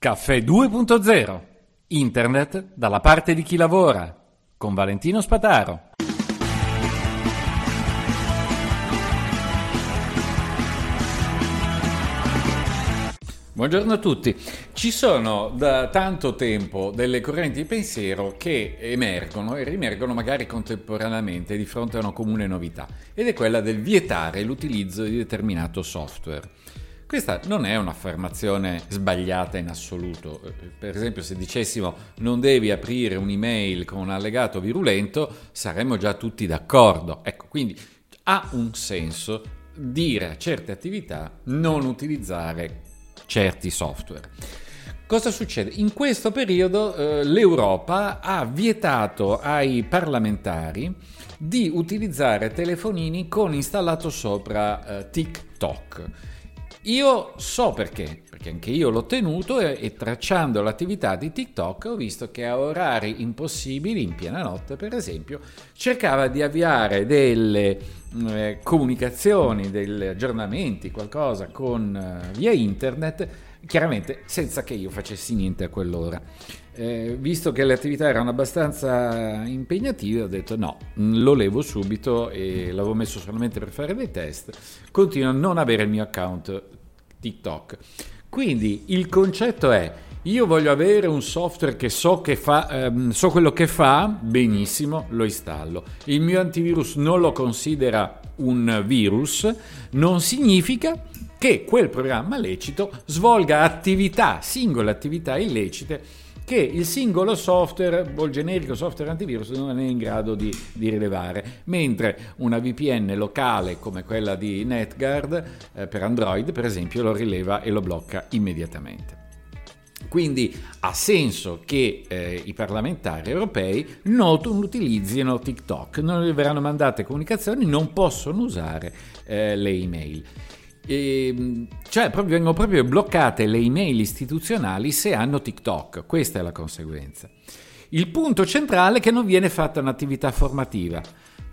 Caffè 2.0. Internet dalla parte di chi lavora. Con Valentino Spataro. Buongiorno a tutti. Ci sono da tanto tempo delle correnti di pensiero che emergono e riemergono magari contemporaneamente di fronte a una comune novità ed è quella del vietare l'utilizzo di determinato software. Questa non è un'affermazione sbagliata in assoluto. Per esempio, se dicessimo non devi aprire un'email con un allegato virulento, saremmo già tutti d'accordo. Ecco, quindi ha un senso dire a certe attività non utilizzare certi software. Cosa succede? In questo periodo eh, l'Europa ha vietato ai parlamentari di utilizzare telefonini con installato sopra eh, TikTok. Io so perché, perché anche io l'ho tenuto e, e, tracciando l'attività di TikTok ho visto che a orari impossibili, in piena notte per esempio, cercava di avviare delle eh, comunicazioni, degli aggiornamenti, qualcosa con eh, via internet, chiaramente senza che io facessi niente a quell'ora. Eh, visto che le attività erano abbastanza impegnative, ho detto no, lo levo subito e l'avevo messo solamente per fare dei test. Continuo a non avere il mio account TikTok. Quindi il concetto è io voglio avere un software che so, che fa, ehm, so quello che fa, benissimo, lo installo. Il mio antivirus non lo considera un virus, non significa che quel programma lecito svolga attività, singole attività illecite che il singolo software o il generico software antivirus non è in grado di, di rilevare, mentre una VPN locale come quella di NetGuard eh, per Android, per esempio, lo rileva e lo blocca immediatamente. Quindi ha senso che eh, i parlamentari europei non utilizzino TikTok, non gli verranno mandate comunicazioni, non possono usare eh, le email. E, ehm, cioè proprio, vengono proprio bloccate le email istituzionali se hanno TikTok, questa è la conseguenza. Il punto centrale è che non viene fatta un'attività formativa.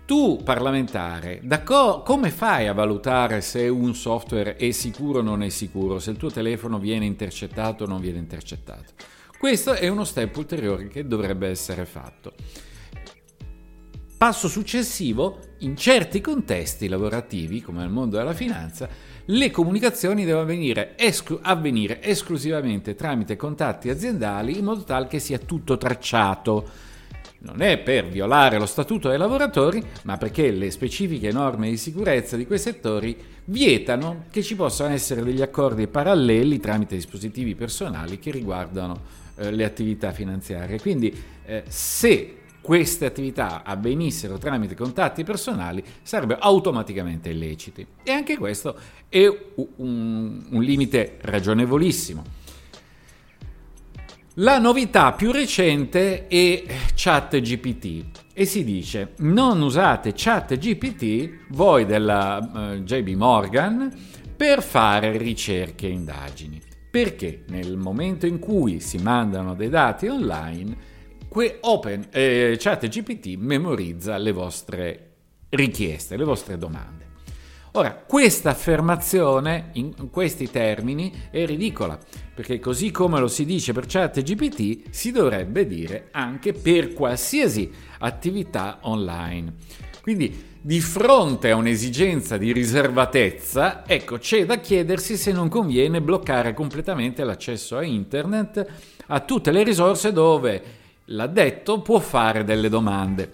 Tu, parlamentare, co- come fai a valutare se un software è sicuro o non è sicuro, se il tuo telefono viene intercettato o non viene intercettato? Questo è uno step ulteriore che dovrebbe essere fatto. Passo successivo, in certi contesti lavorativi, come nel mondo della finanza, le comunicazioni devono avvenire, esclu- avvenire esclusivamente tramite contatti aziendali in modo tale che sia tutto tracciato non è per violare lo statuto dei lavoratori, ma perché le specifiche norme di sicurezza di quei settori vietano che ci possano essere degli accordi paralleli tramite dispositivi personali che riguardano eh, le attività finanziarie. Quindi eh, se queste attività avvenissero tramite contatti personali sarebbero automaticamente illeciti. E anche questo è un, un limite ragionevolissimo. La novità più recente è ChatGPT e si dice non usate ChatGPT voi della eh, JB Morgan per fare ricerche e indagini. Perché nel momento in cui si mandano dei dati online, Open, eh, ChatGPT memorizza le vostre richieste, le vostre domande. Ora, questa affermazione in questi termini è ridicola, perché così come lo si dice per ChatGPT, si dovrebbe dire anche per qualsiasi attività online. Quindi, di fronte a un'esigenza di riservatezza, ecco, c'è da chiedersi se non conviene bloccare completamente l'accesso a internet a tutte le risorse dove l'addetto può fare delle domande.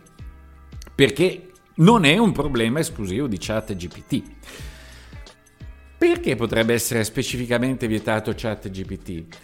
Perché non è un problema esclusivo di ChatGPT. Perché potrebbe essere specificamente vietato ChatGPT?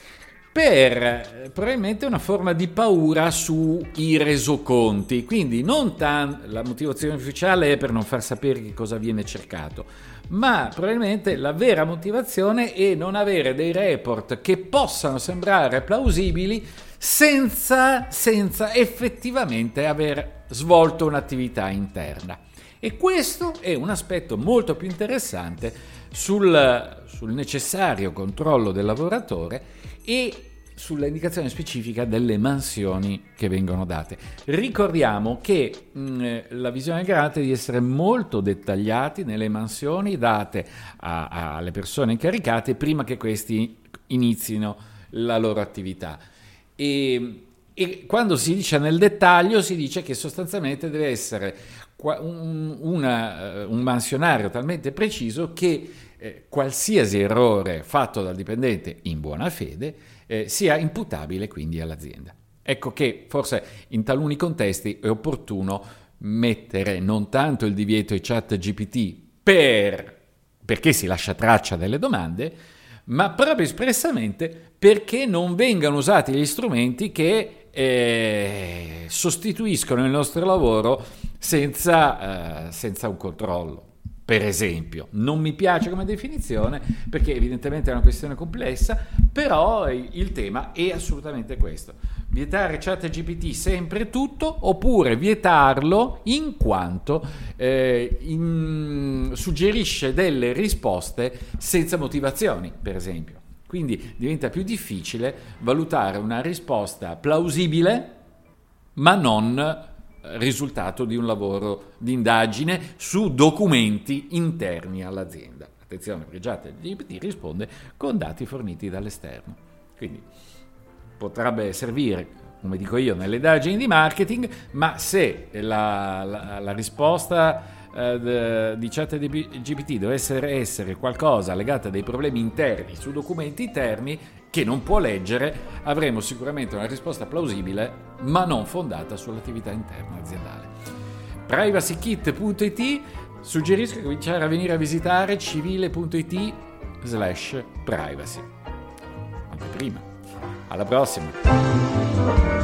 Per probabilmente una forma di paura sui resoconti, quindi tan- la motivazione ufficiale è per non far sapere che cosa viene cercato, ma probabilmente la vera motivazione è non avere dei report che possano sembrare plausibili senza, senza effettivamente aver svolto un'attività interna. E questo è un aspetto molto più interessante sul, sul necessario controllo del lavoratore e sulla indicazione specifica delle mansioni che vengono date. Ricordiamo che mh, la visione garante di essere molto dettagliati nelle mansioni date alle persone incaricate prima che questi inizino la loro attività. E, e quando si dice nel dettaglio si dice che sostanzialmente deve essere un, una, eh, un mansionario talmente preciso che eh, qualsiasi errore fatto dal dipendente in buona fede eh, sia imputabile quindi all'azienda. Ecco che forse in taluni contesti è opportuno mettere non tanto il divieto ai chat GPT per, perché si lascia traccia delle domande, ma proprio espressamente perché non vengano usati gli strumenti che eh, sostituiscono il nostro lavoro senza, eh, senza un controllo per esempio. Non mi piace come definizione perché evidentemente è una questione complessa, però il tema è assolutamente questo. Vietare chat GPT sempre tutto oppure vietarlo in quanto eh, in, suggerisce delle risposte senza motivazioni, per esempio. Quindi diventa più difficile valutare una risposta plausibile ma non risultato di un lavoro di indagine su documenti interni all'azienda. Attenzione, perché già GPT risponde con dati forniti dall'esterno. Quindi potrebbe servire, come dico io, nelle indagini di marketing, ma se la, la, la risposta eh, di chat GPT dovesse essere qualcosa legato a dei problemi interni su documenti interni che non può leggere, avremo sicuramente una risposta plausibile ma non fondata sull'attività interna aziendale. privacykit.it suggerisco di cominciare a venire a visitare civile.it slash privacy. Anche prima. Alla prossima!